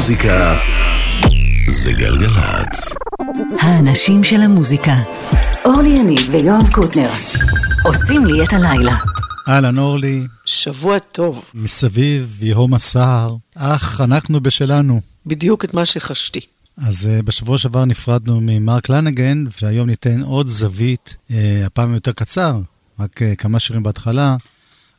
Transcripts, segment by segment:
המוזיקה זה גלגלצ. האנשים של המוזיקה. אורלי יניב ויואב קוטנר עושים לי את הלילה. אהלן אורלי, שבוע טוב. מסביב יהום הסער, אך אנחנו בשלנו. בדיוק את מה שחשתי. אז uh, בשבוע שעבר נפרדנו ממרק לנגן, והיום ניתן עוד זווית, uh, הפעם יותר קצר, רק uh, כמה שירים בהתחלה,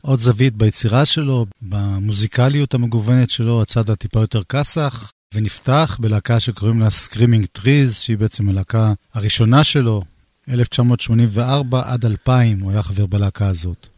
עוד זווית ביצירה שלו, במוזיקליות המגוונת שלו, הצד הטיפה יותר כסח, ונפתח בלהקה שקוראים לה Screaming Trees, שהיא בעצם הלהקה הראשונה שלו, 1984 עד 2000, הוא היה חבר בלהקה הזאת.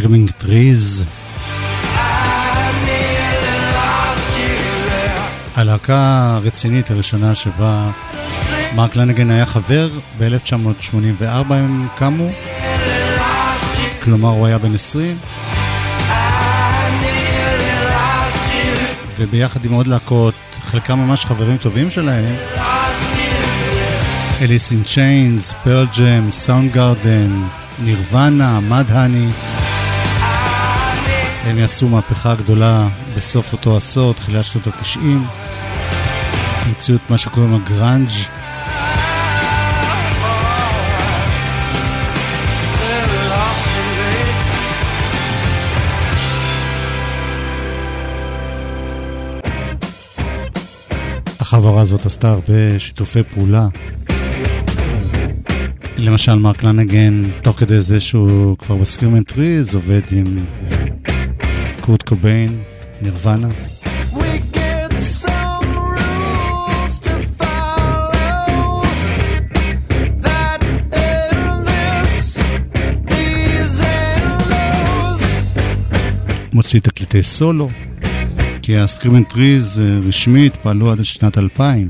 Screaming Trees. הלהקה הרצינית הראשונה שבה מרק לנגן היה חבר, ב-1984 הם קמו, כלומר הוא היה בן 20, I nearly lost you, וביחד עם עוד להקות, חלקם ממש חברים טובים שלהם, lost you. אליס אין צ'יינס, פרל ג'ם, סאונד גארדן, נירוונה, מדהני. הם יעשו מהפכה גדולה בסוף אותו עשור, תחילת שנות התשעים. המציאו את מה שקוראים הגראנג'. החברה הזאת עשתה הרבה שיתופי פעולה. למשל מרק לנגן, תוך כדי זה שהוא כבר ב Screaming Trees, עובד עם קורט קוביין, נירוונה. מוציא תקליטי סולו, כי ה Screaming Trees אה, רשמית פעלו עד שנת 2000.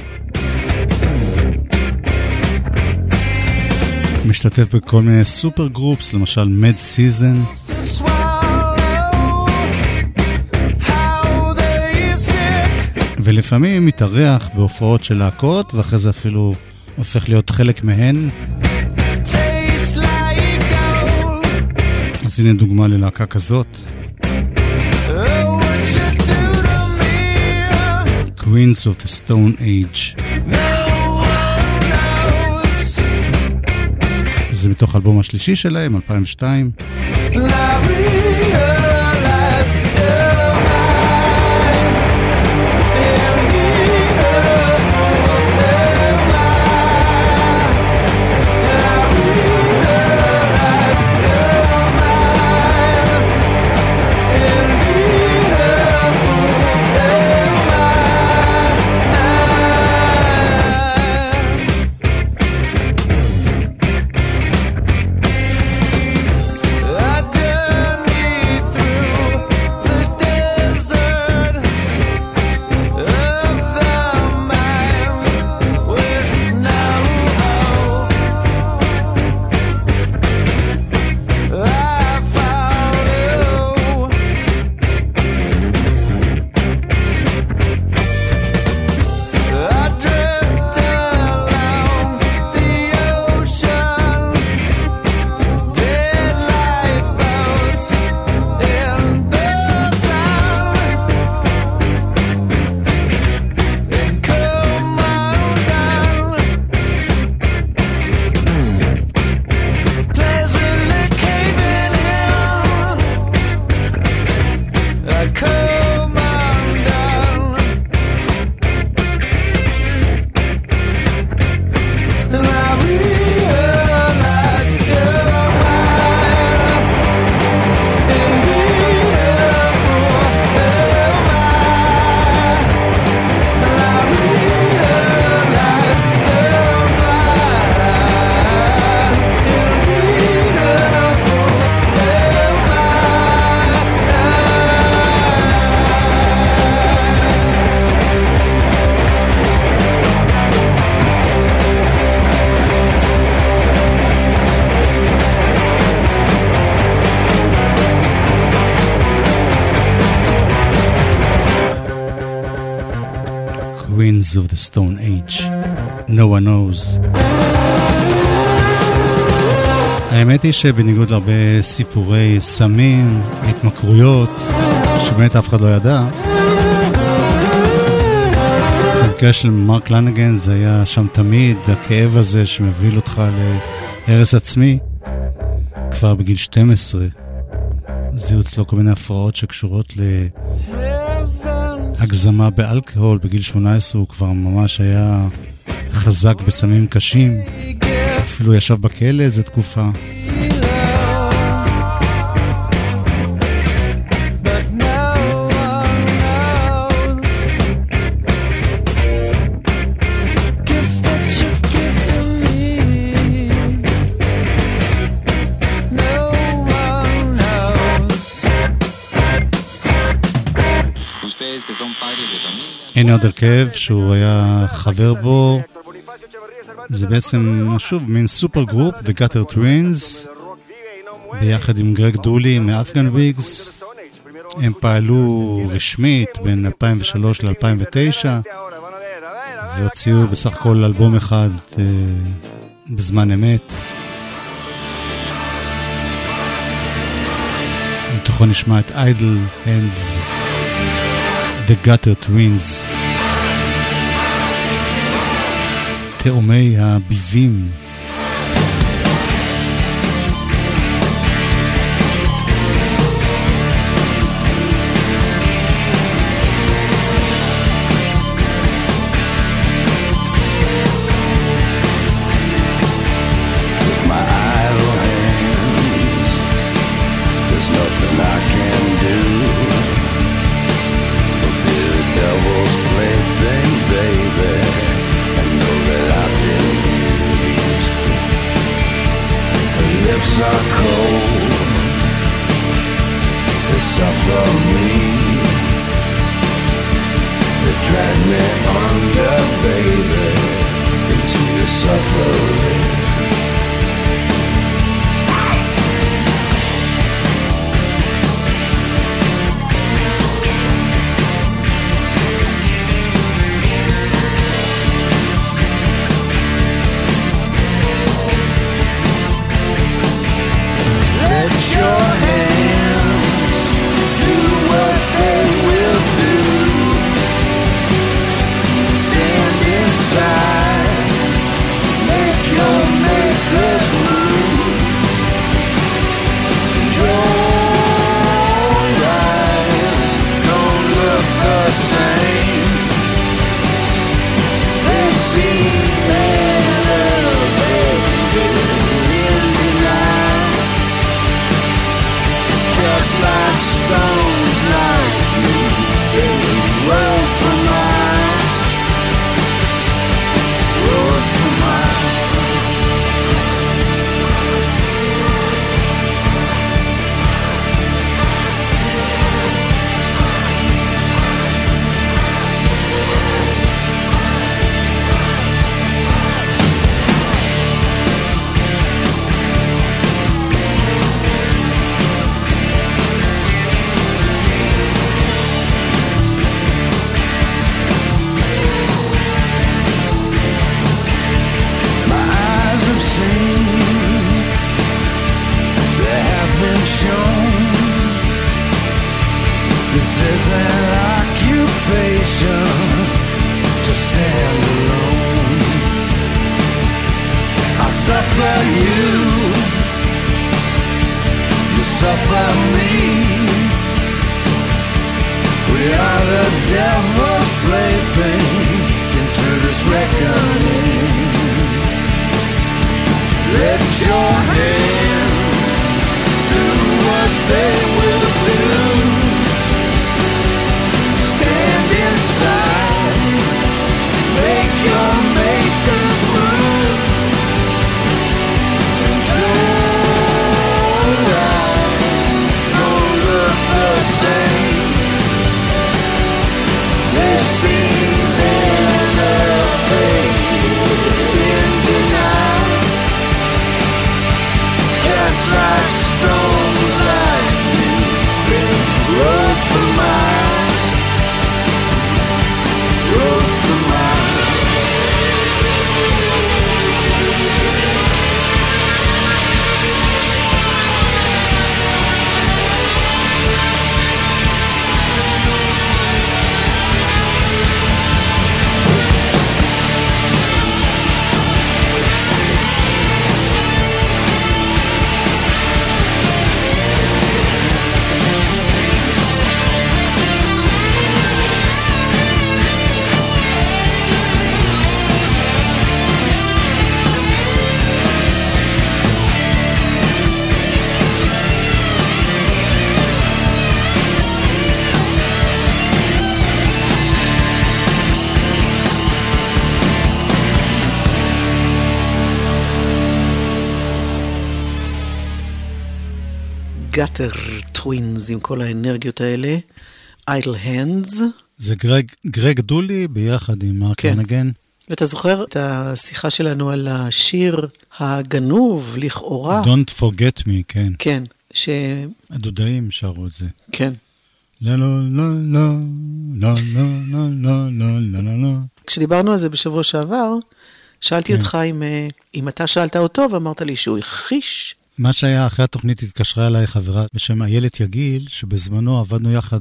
משתתף בכל מיני super groups, למשל Mad Season. ולפעמים מתארח בהופעות של להקות, ואחרי זה אפילו הופך להיות חלק מהן. אז הנה דוגמה ללהקה כזאת. Queens of the Stone Age. זה מתוך האלבום השלישי שלהם, 2002. Stone Age. No one knows. האמת היא שבניגוד להרבה סיפורי סמים, התמכרויות, שבאמת אף אחד לא ידע, במקרה של מרק לנגן זה היה שם תמיד, הכאב הזה שמוביל אותך להרס עצמי, כבר בגיל 12. זיהו אצלו כל מיני הפרעות שקשורות ל... הגזמה באלכוהול, בגיל 18 הוא כבר ממש היה חזק בסמים קשים, אפילו ישב בכלא איזה תקופה. הנה עוד הרכב שהוא היה חבר בו. זה בעצם, שוב, מין super group, The Gutter Twins, ביחד עם גרג דולי מ Afghan Whigs. הם פעלו רשמית בין 2003 ל-2009, והוציאו בסך הכל אלבום אחד אה, בזמן אמת. מתוכו נשמע את Idle Hands. The Gutter Twins. תאומי הביבים. Gutter Twins עם כל האנרגיות האלה. Idle Hands. זה גרג, גרג דולי ביחד עם מרק כן. לנגן. ואתה זוכר את השיחה שלנו על השיר הגנוב, לכאורה? Don't forget me, כן. כן, ש... הדודאים שרו את זה. כן. לא, לא, לא, לא, לא, לא, לא, לא, לא, לא, לא, לא. כשדיברנו על זה בשבוע שעבר, שאלתי כן. אותך אם, אה, אם אתה שאלת אותו, ואמרת לי שהוא הכחיש. מה שהיה אחרי התוכנית התקשרה אליי חברה בשם איילת יגיל, שבזמנו עבדנו יחד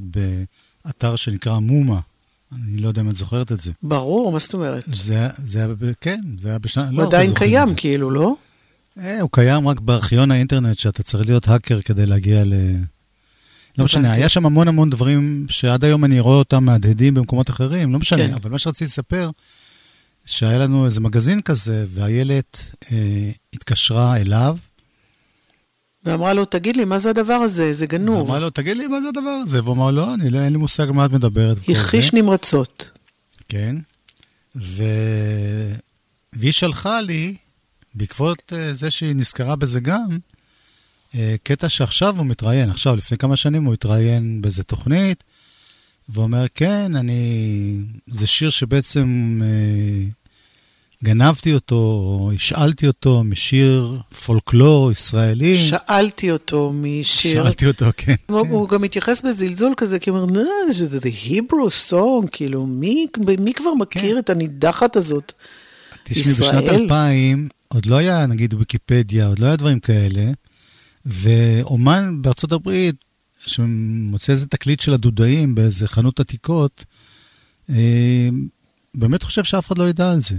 באתר שנקרא מומה. אני לא יודע אם את זוכרת את זה. ברור, מה זאת אומרת? זה, זה היה, כן, זה היה בשנה, הוא עדיין קיים, כאילו, לא? אה, הוא קיים רק בארכיון האינטרנט, שאתה צריך להיות האקר כדי להגיע ל... לא משנה. היה שם המון המון דברים שעד היום אני רואה אותם מהדהדים במקומות אחרים, לא משנה, כן. אבל מה שרציתי לספר, שהיה לנו איזה מגזין כזה, ואיילת אה, התקשרה אליו, ואמרה לו, תגיד לי, מה זה הדבר הזה? זה גנוב. ואמרה לו, תגיד לי, מה זה הדבר הזה? והוא אמר, לא, אני לא, אין לי מושג מה את מדברת. הכחיש זה." נמרצות. כן. ו... והיא שלחה לי, בעקבות אה, זה שהיא נזכרה בזה גם, אה, קטע שעכשיו הוא מתראיין, עכשיו, לפני כמה שנים הוא התראיין באיזה תוכנית, ואומר, כן, אני... זה שיר שבעצם אה, גנבתי אותו, או השאלתי אותו משיר פולקלור ישראלי. שאלתי אותו משיר. שאלתי אותו, כן. הוא, הוא גם מתייחס בזלזול כזה, כי הוא אומר, "נו, זה the Hebrew song, כאילו, מי, מי כבר מכיר כן. את הנידחת הזאת? תשמעי, בשנת ישראל? 2000 עוד לא היה, נגיד, ויקיפדיה, עוד לא היה דברים כאלה, ואומן בארצות הברית, שמוצא איזה תקליט של הדודאים באיזה חנות עתיקות, אה, באמת חושב שאף אחד לא ידע על זה,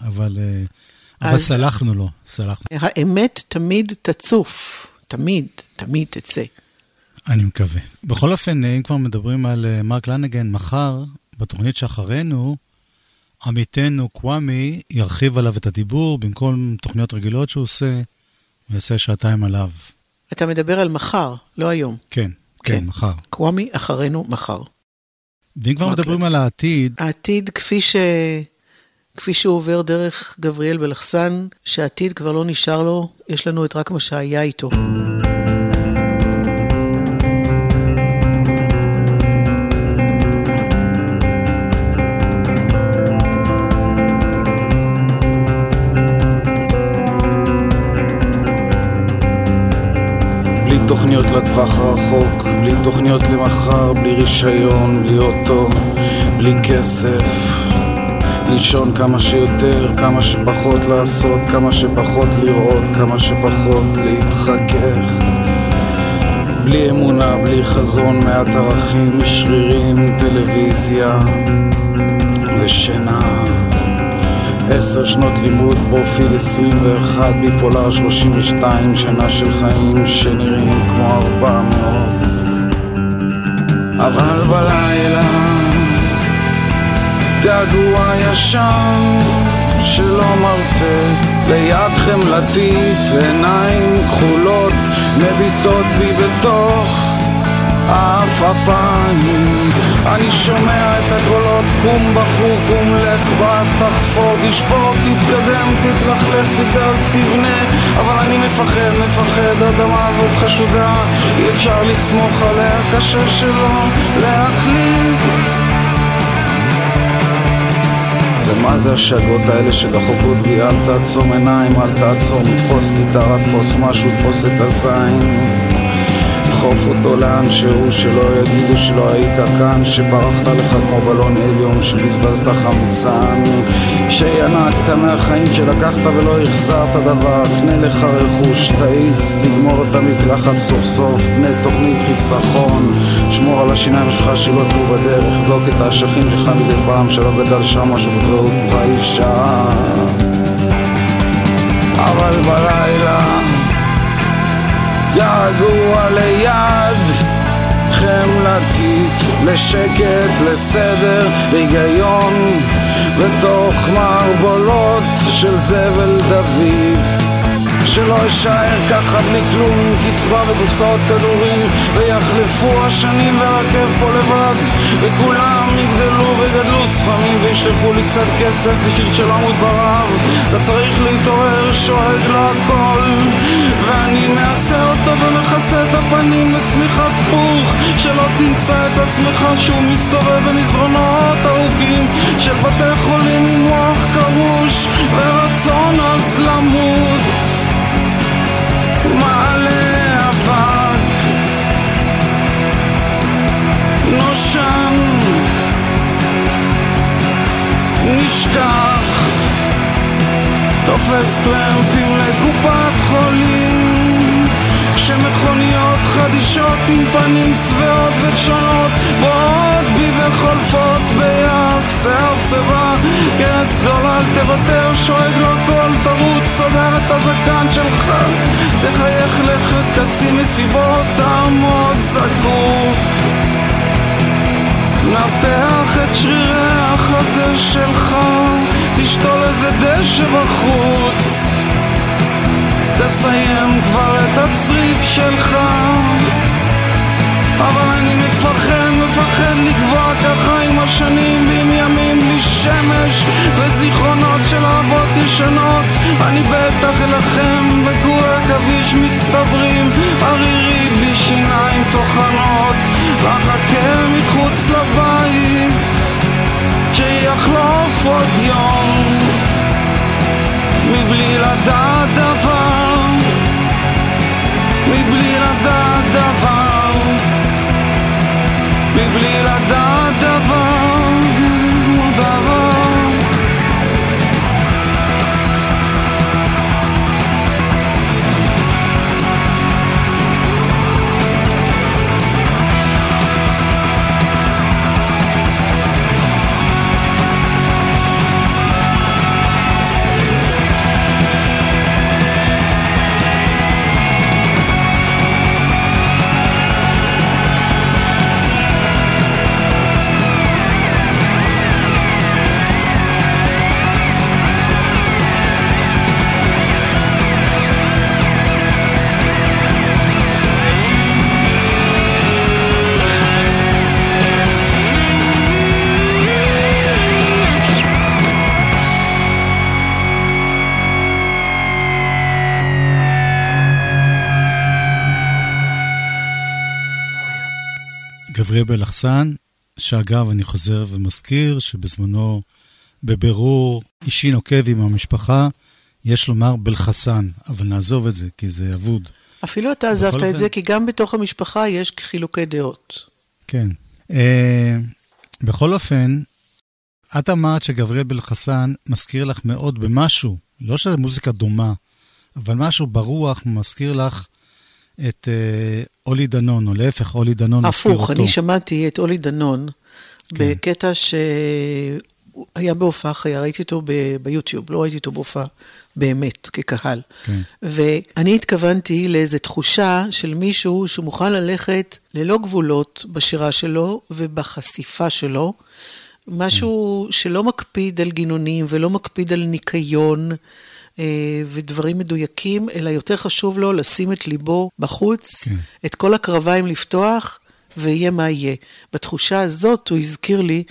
אבל, אה, אבל סלחנו לו, סלחנו. האמת תמיד תצוף, תמיד, תמיד תצא. אני מקווה. בכל אופן, אם כבר מדברים על אה, מרק לנגן, מחר, בתוכנית שאחרינו, עמיתנו קוואמי ירחיב עליו את הדיבור, במקום תוכניות רגילות שהוא עושה, הוא יעשה שעתיים עליו. אתה מדבר על מחר, לא היום. כן, כן, כן. מחר. קוואמי אחרינו מחר. ואם כבר. מדברים על העתיד, העתיד כפי ש... כפי שהוא עובר דרך גבריאל בלחסן, שהעתיד כבר לא נשאר לו, יש לנו את רק מה שהיה איתו. בלי תוכניות לטווח הרחוק, בלי תוכניות למחר, בלי רישיון, בלי אוטו, בלי כסף. לישון כמה שיותר, כמה שפחות לעשות, כמה שפחות לראות, כמה שפחות להתחכך. בלי אמונה, בלי חזון, מעט ערכים, שרירים, טלוויזיה ושינה. עשר שנות לימוד, פרופיל 21, ביפולר 32, שנה של חיים שנראים כמו 400. אבל בלילה, געגוע ישן שלא מרפה, ביד חמלתית, עיניים כחולות, מביטות בי בתוך העפעפיים. אני שומע את הקולות, קום בחור, קום לך, בה, תחפור, תשבור, תתקדם, תתלכלך, תדאג, תבנה, אבל אני מפחד, מפחד, האדמה הזאת חשודה, אי אפשר לסמוך עליה, קשה שלא להחליט. ומה זה השאגות האלה שדחוקות בי? אל תעצום עיניים, אל תעצום, תפוס גיטרה, תפוס משהו, תפוס את הזין. דחוף אותו לאן שהוא, שלא יגידו שלא היית כאן, שברחת לך כמו בלון הליום, שבזבזת חמצן, שינקת מהחיים שלקחת ולא החזרת דבר, קנה לך רכוש, תאיץ, תגמור את המקלחת סוף סוף, בנה תוכנית חיסכון, שמור על השיניים שלך שלא תהיו בדרך, בלוק את האשכים שלך מדי פעם, שלא גדל שם משהו בגלות ציישה. אבל בלילה געגוע ליד חמלתית, לשקט, לסדר, היגיון בתוך מערבולות של זבל דוד. שלא אשאר ככה בלי כלום, קצבה וקופסאות כדורים ויחלפו השנים והרכב פה לבד וכולם יגדלו ויגדלו ספמים וישלחו לי קצת כסף בשביל אמות ברעב אתה צריך להתעורר, שואג להכל. ואני מעשה אותו ומכסה את הפנים בשמיכת פוך. שלא תמצא את עצמך שוב מסתובב במסדרונות ארוכים של בתי חולים עם מוח קרוש ורצון אז למות. מעלה נשכח תופס טרמפים לקופת חולים כשמכוניות חדישות עם פנים שבעות ושונות באות בי וחולפות ביעף שיער שיבה כרס גדול אל תוותר שואג לו קול תרוץ סוגר את הזקן שלך תחייך לך תשים מסיבות תעמוד זקוף נפח את שרירי החזה שלך תשתול איזה דשא בחוץ תסיים כבר את הצריף שלך אבל אני מפחד, מפחד לקבוע ככה עם השנים ועם ימים בלי שמש. וזיכרונות של אהבות ישנות אני בטח אלחם וכור עכביש מצטברים. שיניים טוחנות ואחכה מחוץ לבית שיחלוף עוד יום. מבלי לדעת דבר מבלי לדעת דבר מבלי גבריאל בלחסן, שאגב, אני חוזר ומזכיר שבזמנו, בבירור אישי נוקב עם המשפחה, יש לומר בלחסן, אבל נעזוב את זה, כי זה אבוד. אפילו אתה עזבת את זה, כי גם בתוך המשפחה יש חילוקי דעות. כן. אה, בכל אופן, את אמרת שגבריאל בלחסן מזכיר לך מאוד במשהו, לא שזו מוזיקה דומה, אבל משהו ברוח מזכיר לך את אה, אולי דנון, או להפך, אולי דנון מזכיר אותו. הפוך, אני שמעתי את אולי דנון כן. בקטע שהיה בהופעה חיה, ראיתי אותו ב- ביוטיוב, לא ראיתי אותו בהופעה באמת, כקהל. כן. ואני התכוונתי לאיזו תחושה של מישהו שמוכן ללכת ללא גבולות בשירה שלו ובחשיפה שלו. משהו שלא מקפיד על גינונים ולא מקפיד על ניקיון ודברים מדויקים, אלא יותר חשוב לו לשים את ליבו בחוץ, כן. את כל הקרביים לפתוח, ויהיה מה יהיה. בתחושה הזאת הוא הזכיר לי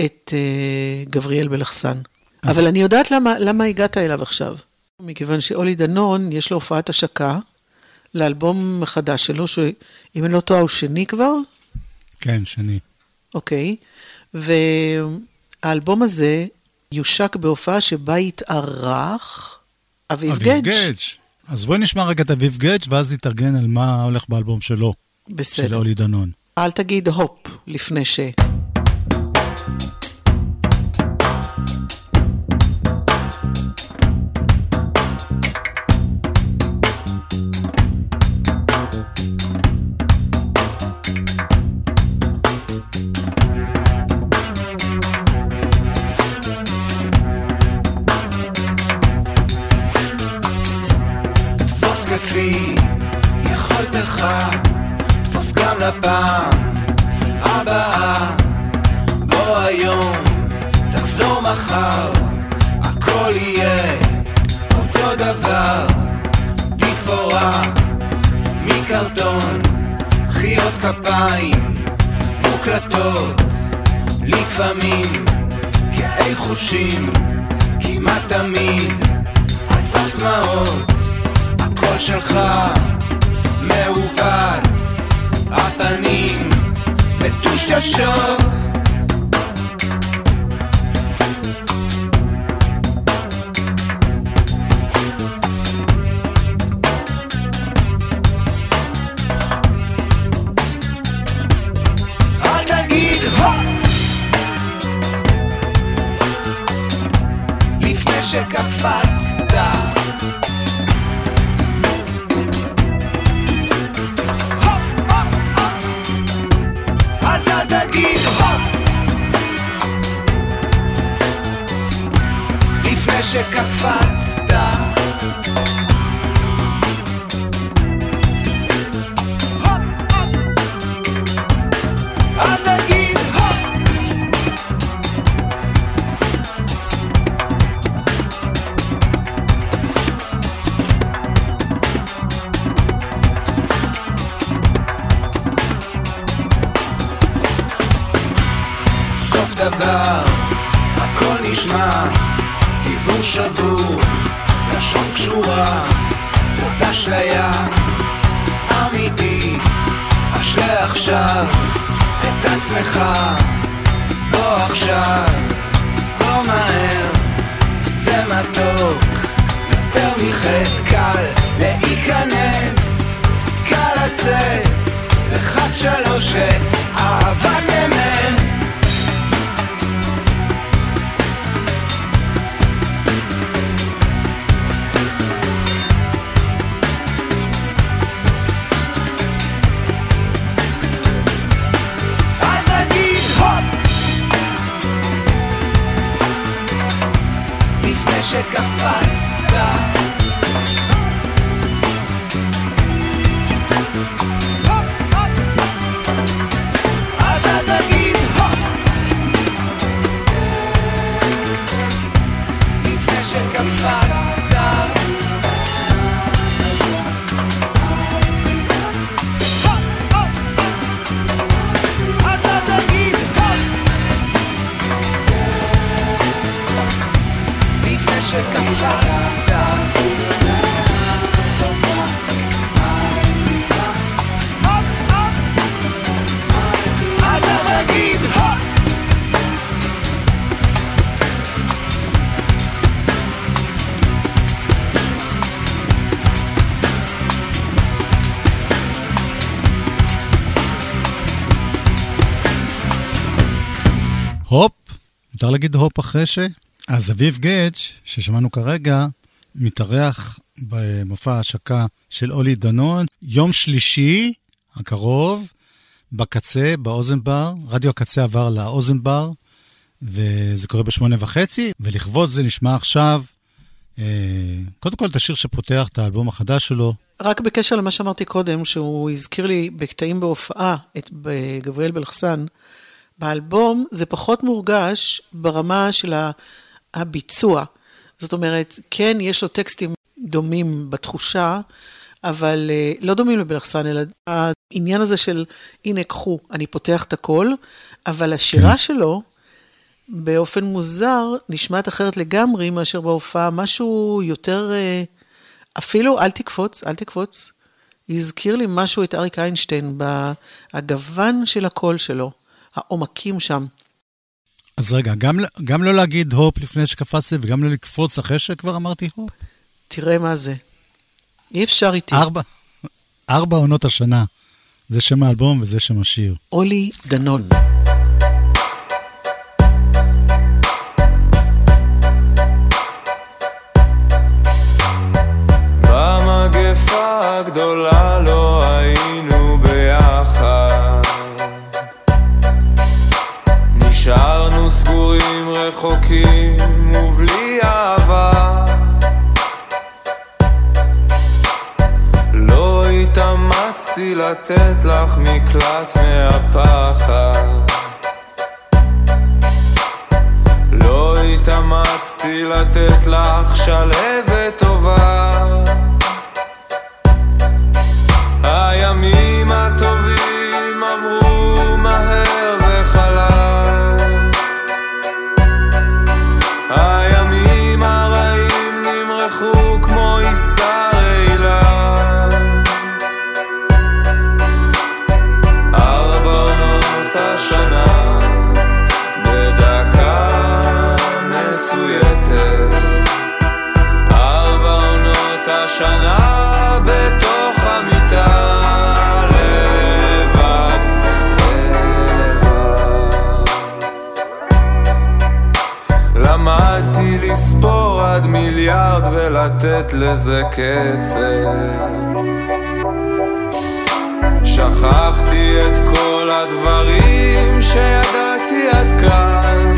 את אה, גבריאל בלחסן. אז- אבל אני יודעת למה, למה הגעת אליו עכשיו. מכיוון שאולי דנון, יש לו הופעת השקה לאלבום החדש שלו, שאם אני לא טועה הוא שני כבר, כן, שני. אוקיי? והאלבום הזה יושק בהופעה שבה יתארח אביב גדג'. אז בואי נשמע רגע את אביב גדג' ואז נתארגן על מה הולך באלבום שלו, של בסדר. אולי דנון. אל תגיד הופ לפני ש... כפיים מוקלטות, לפעמים כאי חושים, כמעט תמיד על סף דמעות. הקול שלך מעוות, הפנים מטושטשות. לפני שקפצת אל מותר להגיד הופ אחרי ש... אז אביב גדג', ששמענו כרגע, מתארח במופע ההשקה של אולי דנון, יום שלישי הקרוב, בקצה, באוזן בר. רדיו הקצה עבר לאוזן בר, וזה קורה בשמונה וחצי, ולכבוד זה נשמע עכשיו, אה, קודם כל את השיר שפותח את האלבום החדש שלו, רק בקשר למה שאמרתי קודם, שהוא הזכיר לי בקטעים בהופעה את גבריאל בלחסן, באלבום זה פחות מורגש ברמה של הביצוע. זאת אומרת, כן, יש לו טקסטים דומים בתחושה, אבל אה, לא דומים לבלחסן, אלא העניין הזה של, הנה, קחו, אני פותח את הכל, אבל השירה כן. שלו, באופן מוזר, נשמעת אחרת לגמרי מאשר בהופעה, משהו יותר, אה, אפילו, אל תקפוץ, אל תקפוץ. הזכיר לי משהו את אריק איינשטיין, בגוון של הקול שלו, העומקים שם. אז רגע, גם, גם לא להגיד הופ לפני שקפצתי, וגם לא לקפוץ אחרי שכבר אמרתי הופ. תראה מה זה. אי אפשר איתי. ארבע, ארבע עונות השנה. זה שם האלבום וזה שם השיר. אולי דנון. במגפה הגדולה לא לתת לך מקלט מהפחד. לא התאמצתי לתת לך שלהבת טובה ולתת לזה קצב. שכחתי את כל הדברים שידעתי עד כאן.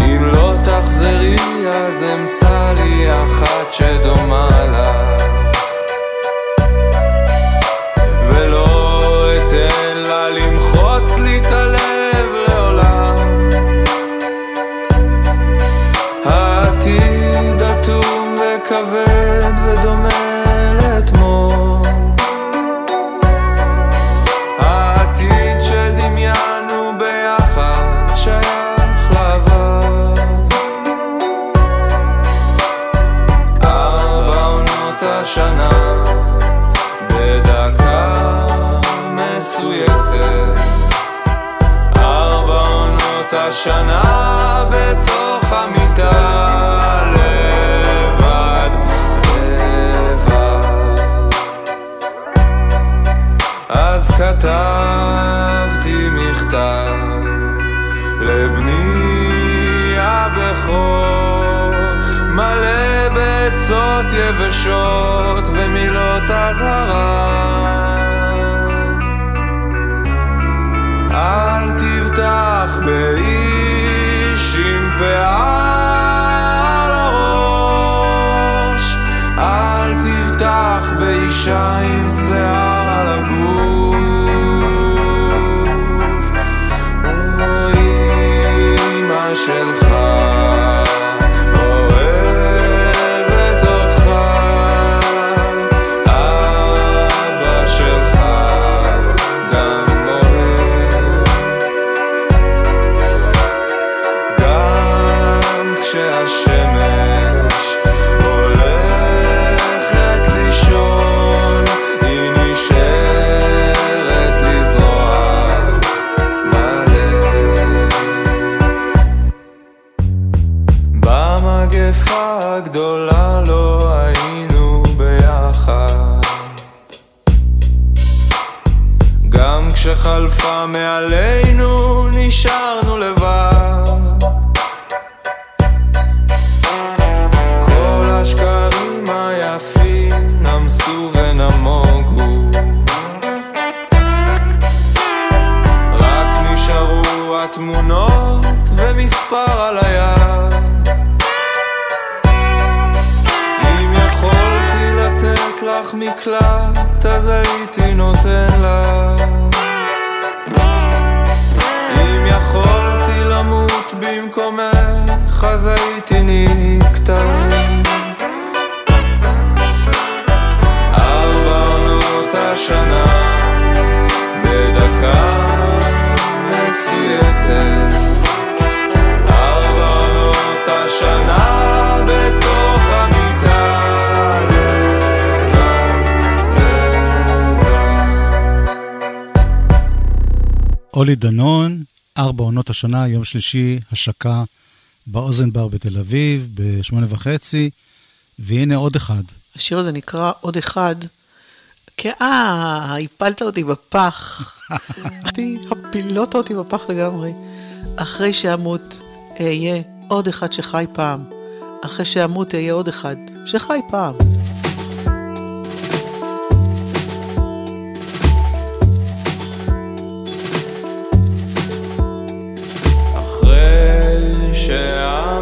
אם לא תחזרי אז אמצא לי אחת שדומה לך אולי דנון, ארבע עונות השנה, יום שלישי, השקה באוזן בר בתל אביב, בשמונה וחצי, והנה עוד אחד. השיר הזה נקרא עוד אחד, כאה, הפלת אותי בפח. הפילוט אותי בפח לגמרי. אחרי שאמות, אהיה עוד אחד שחי פעם. אחרי שאמות, אהיה עוד אחד שחי פעם.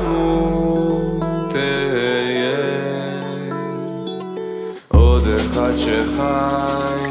אמות אהיה עוד אחד שחי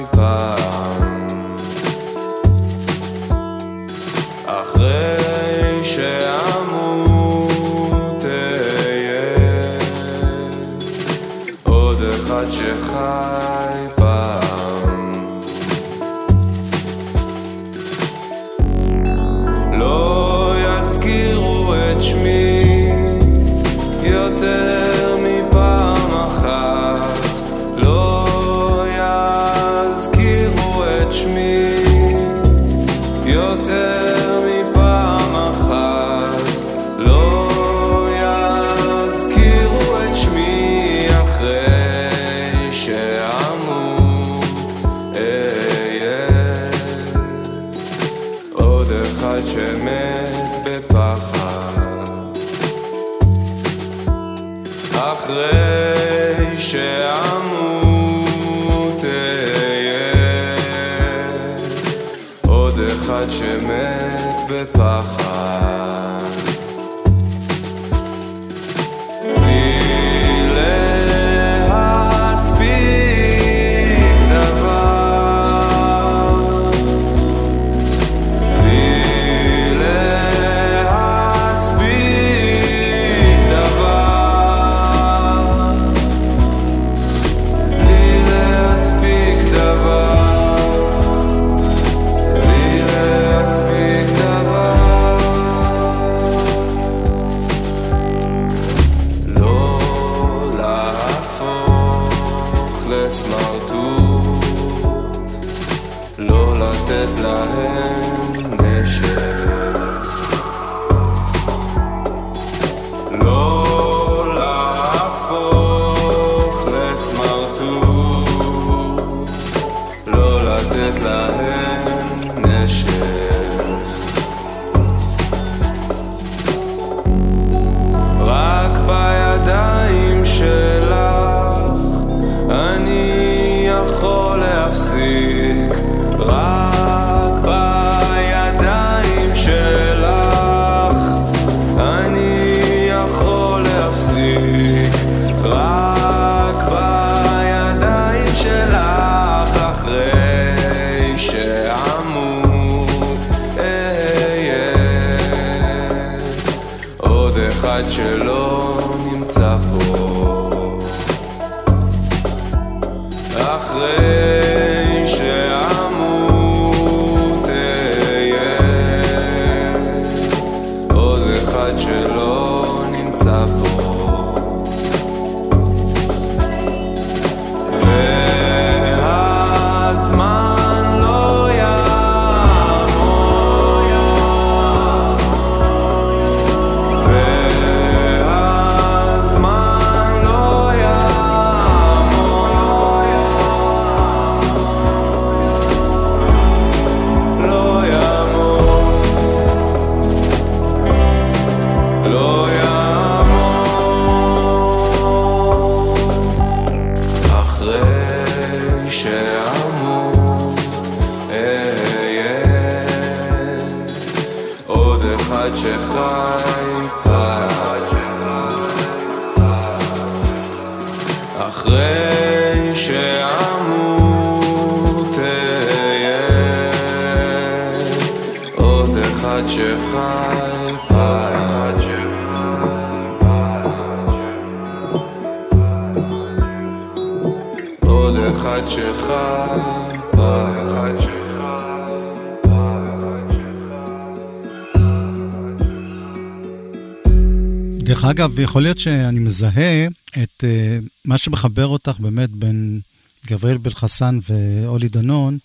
דרך אגב, יכול להיות שאני מזהה את uh, מה שמחבר אותך באמת בין גבריאל בלחסן ואולי דנון,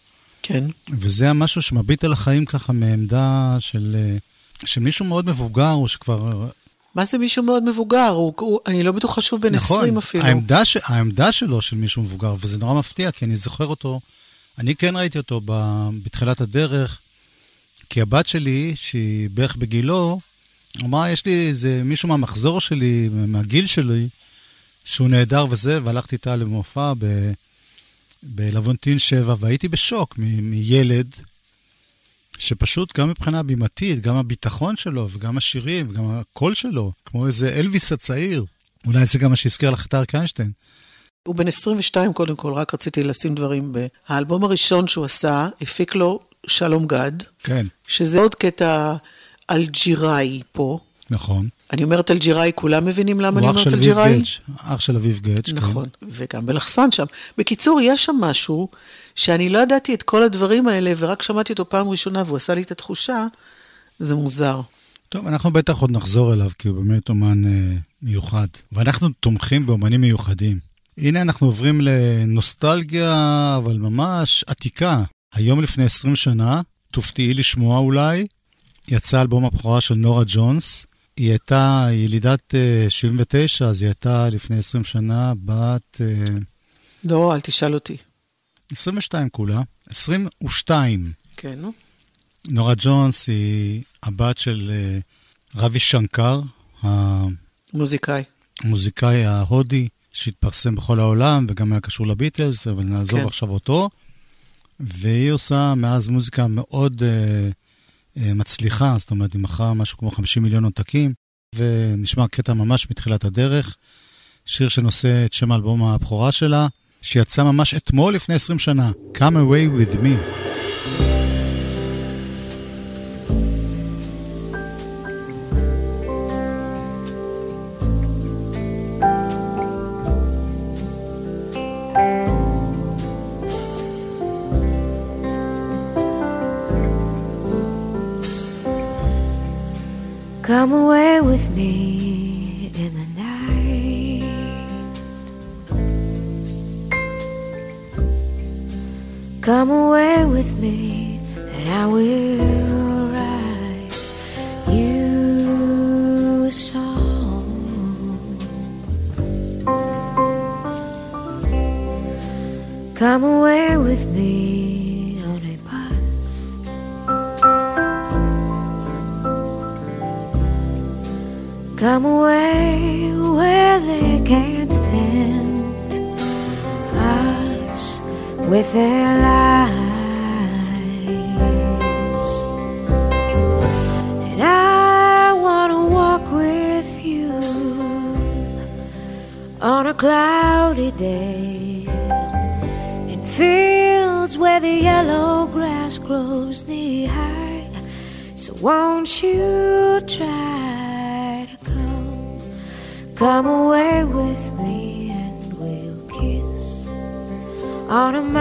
כן. וזה המשהו שמביט על החיים ככה מעמדה של, uh, של מישהו מאוד מבוגר, או שכבר... מה זה מישהו מאוד מבוגר? הוא, הוא, אני לא בטוחה שהוא בן 20 אפילו. נכון, העמדה, ש, העמדה שלו של מישהו מבוגר, וזה נורא מפתיע, כי אני זוכר אותו, אני כן ראיתי אותו ב, בתחילת הדרך, כי הבת שלי, שהיא בערך בגילו, אמרה, יש לי איזה מישהו מהמחזור שלי, מהגיל שלי, שהוא נהדר וזה, והלכתי איתה למופע ב, בלוונטין 7, והייתי בשוק מ, מילד, שפשוט גם מבחינה בימתית, גם הביטחון שלו, וגם השירים, וגם הקול שלו, כמו איזה אלוויס הצעיר. אולי זה גם מה שהזכיר לך את אריק איינשטיין. הוא בן 22 קודם כל, רק רציתי לשים דברים ב... האלבום הראשון שהוא עשה, הפיק לו שלום גד, כן, שזה עוד קטע אלג'יראי פה. נכון. אני אומרת אלג'יראי, כולם מבינים למה אני הוא אומרת אלג'יראי? גדג', אח של אביב גדג', כן. נכון, וגם בלחסן שם. בקיצור, יש שם משהו שאני לא ידעתי את כל הדברים האלה, ורק שמעתי אותו פעם ראשונה והוא עשה לי את התחושה, זה מוזר. טוב, אנחנו בטח עוד נחזור אליו, כי הוא באמת אומן אה, מיוחד. ואנחנו תומכים באומנים מיוחדים. הנה אנחנו עוברים לנוסטלגיה, אבל ממש עתיקה. היום לפני 20 שנה, תופתעי לשמוע אולי, יצא אלבום הבכורה של נורה ג'ונס. היא הייתה ילידת אה, 79, אז היא הייתה לפני 20 שנה בת אה, לא, אל תשאל אותי. 22 כולה. 22. כן, נו. נורה ג'ונס היא הבת של אה, רבי שנקר, מוזיקאי. המוזיקאי ההודי שהתפרסם בכל העולם וגם היה קשור לביטלס, אבל נעזוב כן. עכשיו אותו. והיא עושה מאז מוזיקה מאוד אה, אה, מצליחה, זאת אומרת, היא מכרה משהו כמו 50 מיליון עותקים, ונשמע קטע ממש מתחילת הדרך. שיר שנושא את שם האלבום הבכורה שלה, שיצא ממש אתמול לפני 20 שנה, Come Away With Me.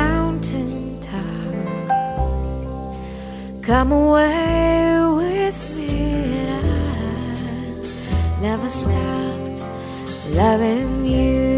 Mountain top. Come away with me, and I'll never stop loving you.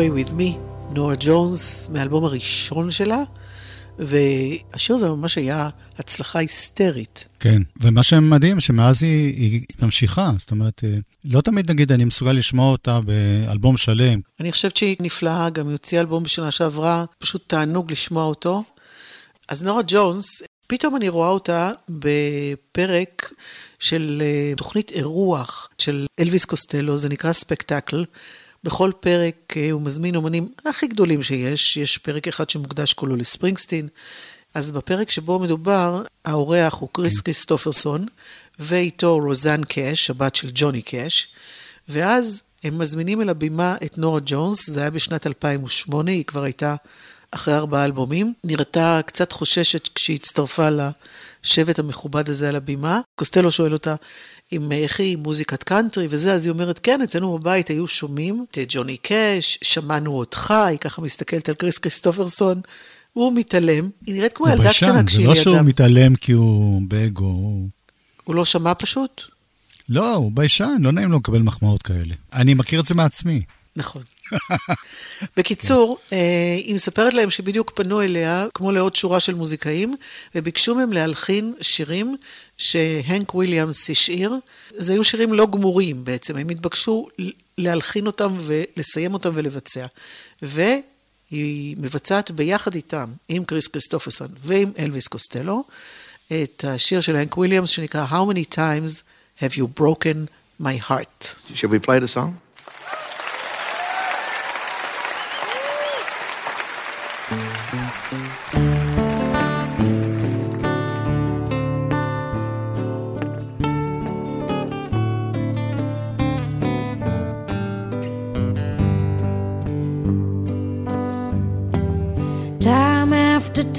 Away With Me, נורה ג'ונס, מהאלבום הראשון שלה, והשיר הזה ממש היה הצלחה היסטרית. כן, ומה שמדהים, שמאז היא, היא ממשיכה, זאת אומרת, אה, לא תמיד נגיד אני מסוגל לשמוע אותה באלבום שלם. אני חושבת שהיא נפלאה, גם היא הוציאה אלבום בשנה שעברה, פשוט תענוג לשמוע אותו. אז נורה ג'ונס, פתאום אני רואה אותה בפרק של אה, תוכנית אירוח של אלוויס קוסטלו, זה נקרא ספקטקל. בכל פרק אה, הוא מזמין אומנים הכי גדולים שיש, יש פרק אחד שמוקדש כולו לספרינגסטין. אז בפרק שבו מדובר, האורח הוא קריס כריסטופרסון, ואיתו רוזן קאש, הבת של ג'וני קאש, ואז הם מזמינים אל הבימה את נורה ג'ונס, זה היה בשנת 2008, היא כבר הייתה אחרי ארבעה אלבומים. נראתה קצת חוששת כשהיא הצטרפה לשבט המכובד הזה על הבימה. קוסטלו שואל אותה אם איך היא מוזיקת קאנטרי וזה, אז היא אומרת, כן, אצלנו בבית היו שומעים את ג'וני קאש, שמענו אותך, היא ככה מסתכלת על קריס כריסטופרסון, הוא מתעלם. היא נראית כמו ילדה קטנה זה כשהיא לא לידם. שהוא מתעלם כי הוא באגו, הוא... הוא לא שמע פשוט? לא, הוא ביישן, לא נעים לו לקבל מחמאות כאלה. אני מכיר את זה מעצמי. נכון. בקיצור, אה, היא מספרת להם שבדיוק פנו אליה, כמו לעוד שורה של מוזיקאים, וביקשו מהם להלחין שירים שהנק וויליאמס השאיר. זה היו שירים לא גמורים בעצם, הם התבקשו להלחין אותם ולסיים אותם ולבצע. והיא מבצעת ביחד איתם, עם קריס כריסטופרסון ועם אלוויס קוסטלו, את השיר של הנק וויליאמס שנקרא How many times have you broken my heart. Should we play the song?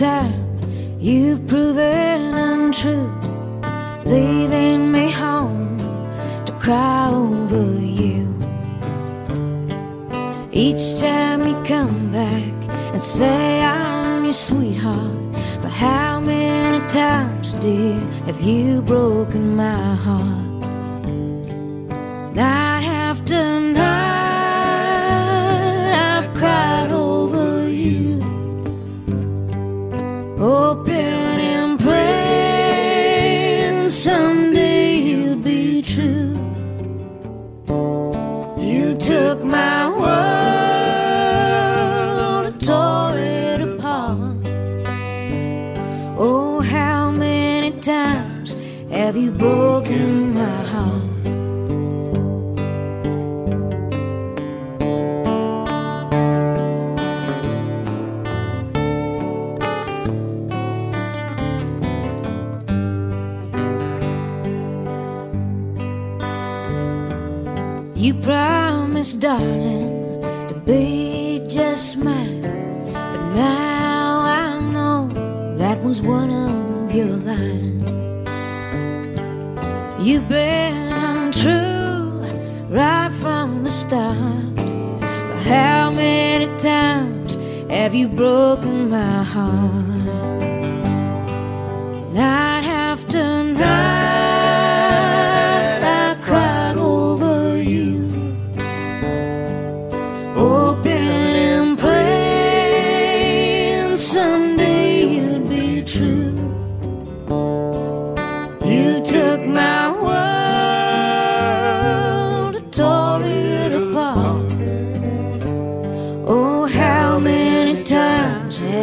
Time, you've proven untrue, leaving me home to cry over you. Each time you come back and say I'm your sweetheart, but how many times, dear, have you broken my heart?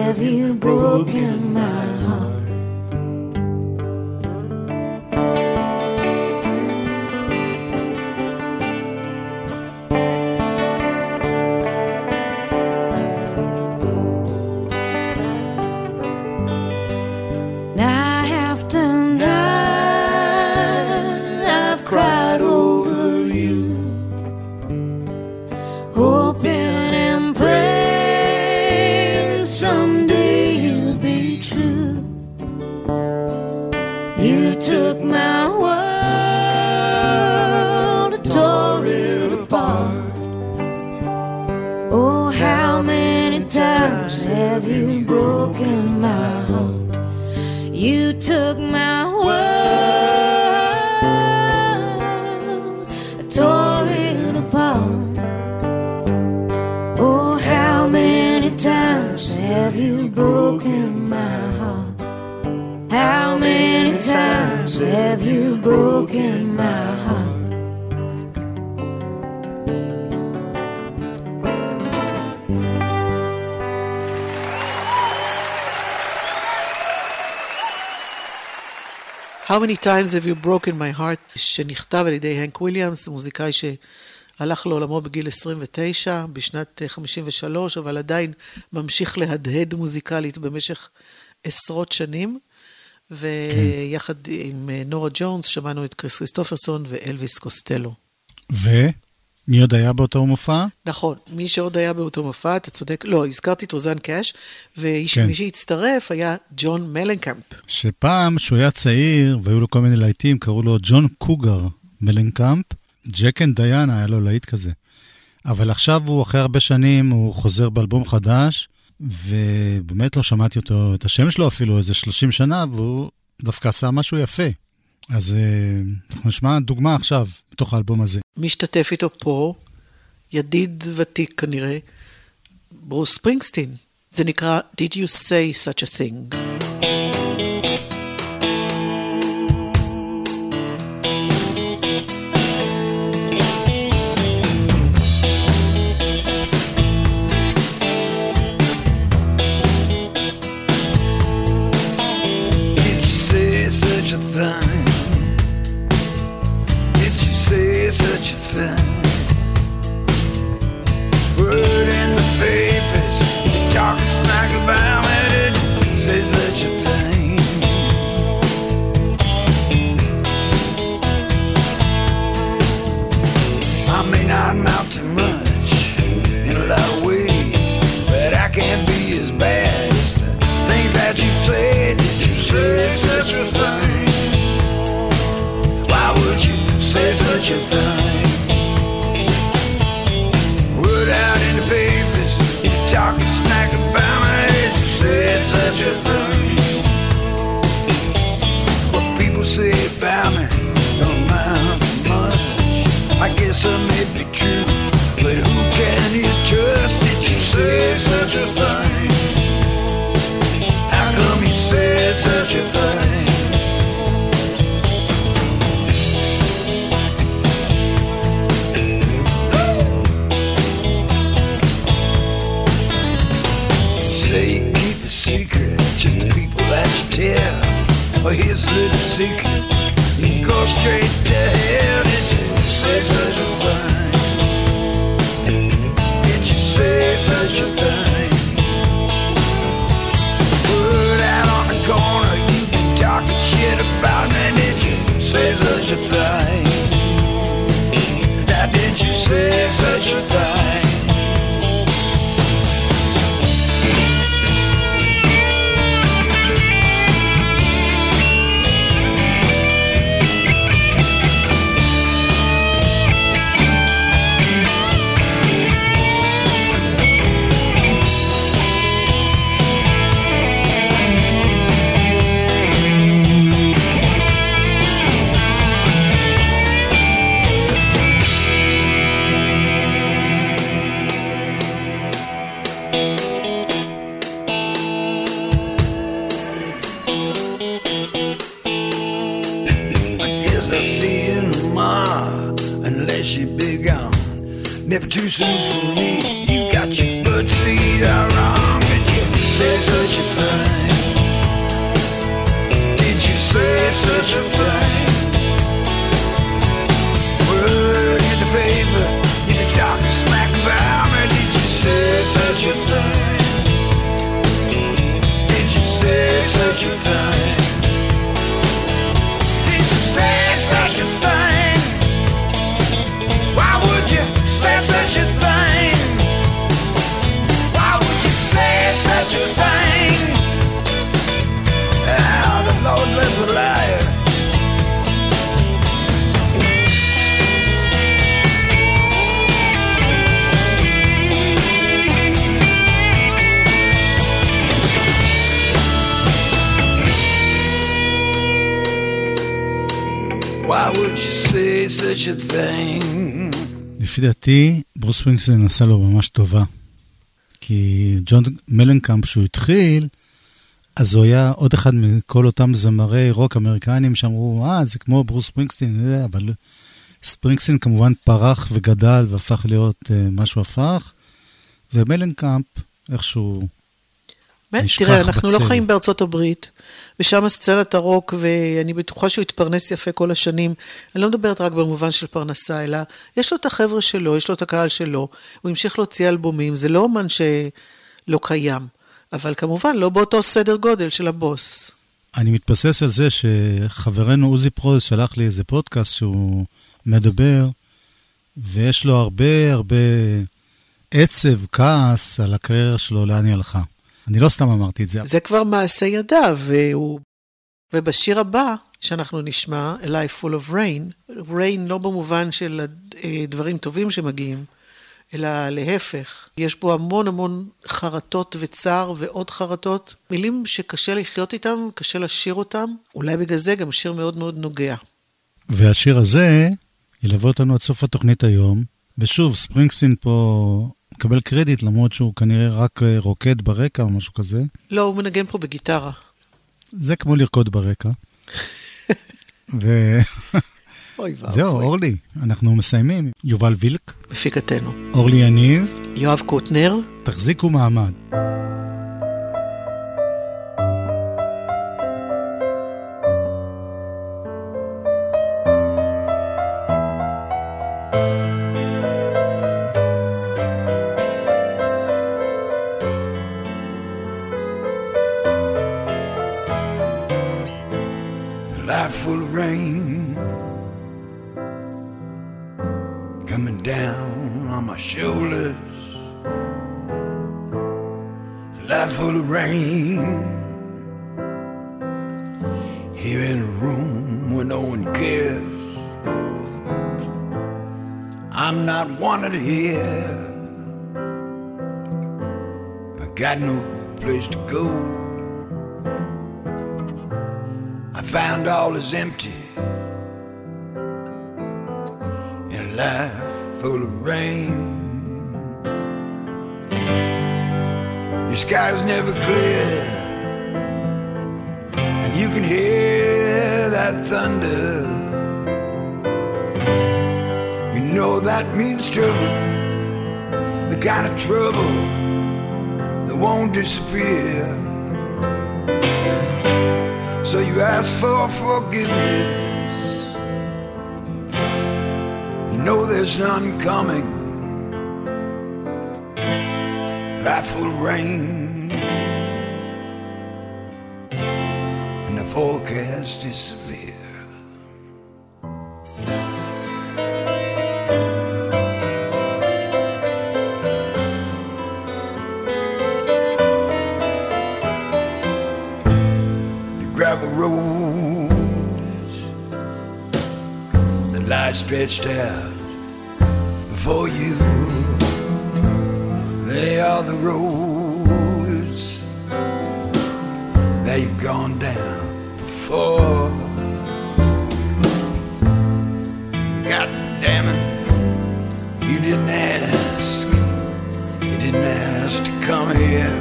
Have you broken my heart? How many times have you broken my heart, שנכתב על ידי הנק וויליאמס, מוזיקאי שהלך לעולמו בגיל 29, בשנת אה, 53, אבל עדיין ממשיך להדהד מוזיקלית במשך עשרות שנים. ויחד עם אה, נורה ג'ונס שמענו את קריס כריסטופרסון ואלוויס קוסטלו. ומי עוד היה באותו מופע? נכון, מי שעוד היה באותו מופע, אתה צודק, לא, הזכרתי את רוזן קאש, ומי כן. שהצטרף היה ג'ון מלנקאמפ. שפעם, כשהוא היה צעיר והיו לו כל מיני להיטים, קראו לו ג'ון קוגר מלנקאמפ. Jack and Diane היה לו להיט כזה. אבל עכשיו הוא, אחרי הרבה שנים, הוא חוזר באלבום חדש, ובאמת לא שמעתי אותו, את השם שלו אפילו איזה 30 שנה, והוא דווקא עשה משהו יפה. אז אה, אנחנו נשמע דוגמה עכשיו, מתוך האלבום הזה. משתתף איתו פה, ידיד ותיק כנראה, ברוס ספרינגסטין. זה נקרא Did You Say Such a Thing? Say you keep a secret, just the people that you tell. Well, here's a little secret. You go straight to hell. Did you say such a thing? Did you say such a thing? Word out on the corner, you've been talking shit about me. Did you say such a thing? Now, did you say such a thing? Jesus. Such a thing? לפי דעתי, ברוס פרינגסטין עשה לו ממש טובה. כי ג'ון מלנקאמפ, כשהוא התחיל, אז הוא היה עוד אחד מכל אותם זמרי רוק אמריקנים שאמרו, אה, זה כמו ברוס ספרינגסטין, זה", אבל ספרינגסטין כמובן פרח וגדל והפך להיות uh, מה שהוא הפך, ומלנקאמפ, איכשהו תראה, אנחנו לא בצל. חיים בארצות הברית, ושם סצנת הרוק, ואני בטוחה שהוא התפרנס יפה כל השנים. אני לא מדברת רק במובן של פרנסה, אלא יש לו את החבר'ה שלו, יש לו את הקהל שלו, הוא המשיך להוציא אלבומים, זה לא אומן שלא קיים, אבל כמובן לא באותו סדר גודל של הבוס. אני מתבסס על זה שחברנו עוזי פרוז שלח לי איזה פודקאסט שהוא מדבר, ויש לו הרבה הרבה עצב, כעס על הקריירה שלו, לאן היא הלכה. אני לא סתם אמרתי את זה. זה כבר מעשה ידיו, והוא... ובשיר הבא, שאנחנו נשמע, A Life Full of Rain, rain לא במובן של אה, דברים טובים שמגיעים, אלא להפך. יש בו המון המון חרטות וצער ועוד חרטות, מילים שקשה לחיות איתם, קשה לשיר אותם, אולי בגלל זה גם שיר מאוד מאוד נוגע. והשיר הזה ילווה אותנו עד סוף התוכנית היום, ושוב, ספרינגסטין פה מקבל קרדיט, למרות שהוא כנראה רק אה, רוקד ברקע או משהו כזה. לא, הוא מנגן פה בגיטרה. זה כמו לרקוד ברקע. וזהו, אוי ואבוי. אורלי, אנחנו מסיימים. יובל וילק, מפיקתנו. אורלי יניב, יואב קוטנר, תחזיקו מעמד. Disappear. So you ask for forgiveness. You know there's none coming. Life of rain. And the forecast is severe. Lie stretched out before you. They are the roads that you've gone down before. God damn it, you didn't ask. You didn't ask to come here.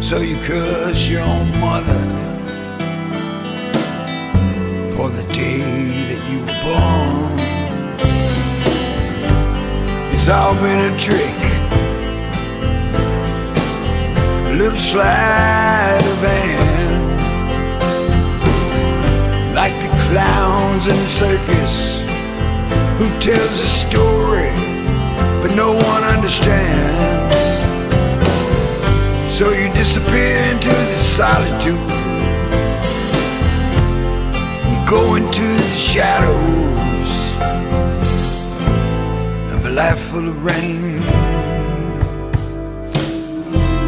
So you curse your own mother for the day that you were born. It's all been a trick, a little sleight of hand, like the clowns in the circus who tells a story but no one understands. So you disappear into the solitude. Go into the shadows of a life full of rain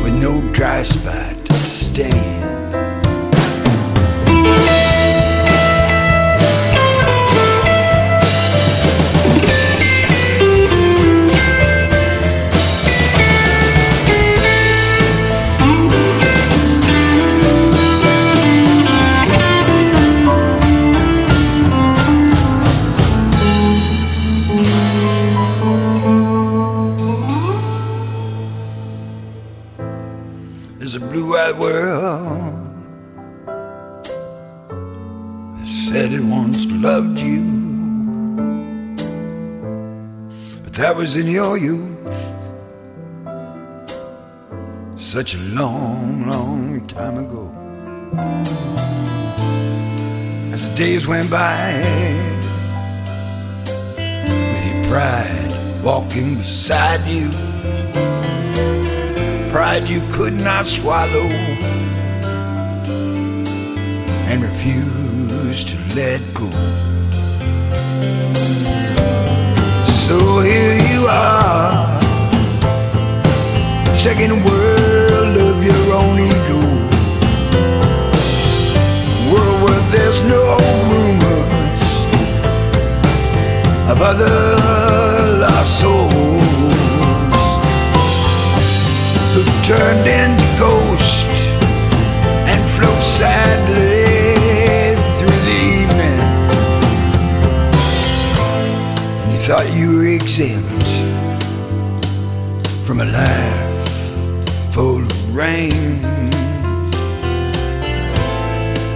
with no dry spot to stand. That was in your youth, such a long, long time ago. As the days went by, with your pride walking beside you pride you could not swallow and refused to let go. So here you are, stuck in world of your own ego, world where there's no rumors of other lost souls. Who've turned into ghosts and float sadly thought you were exempt from a life full of rain.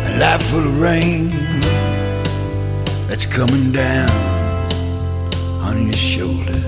A life full of rain that's coming down on your shoulders.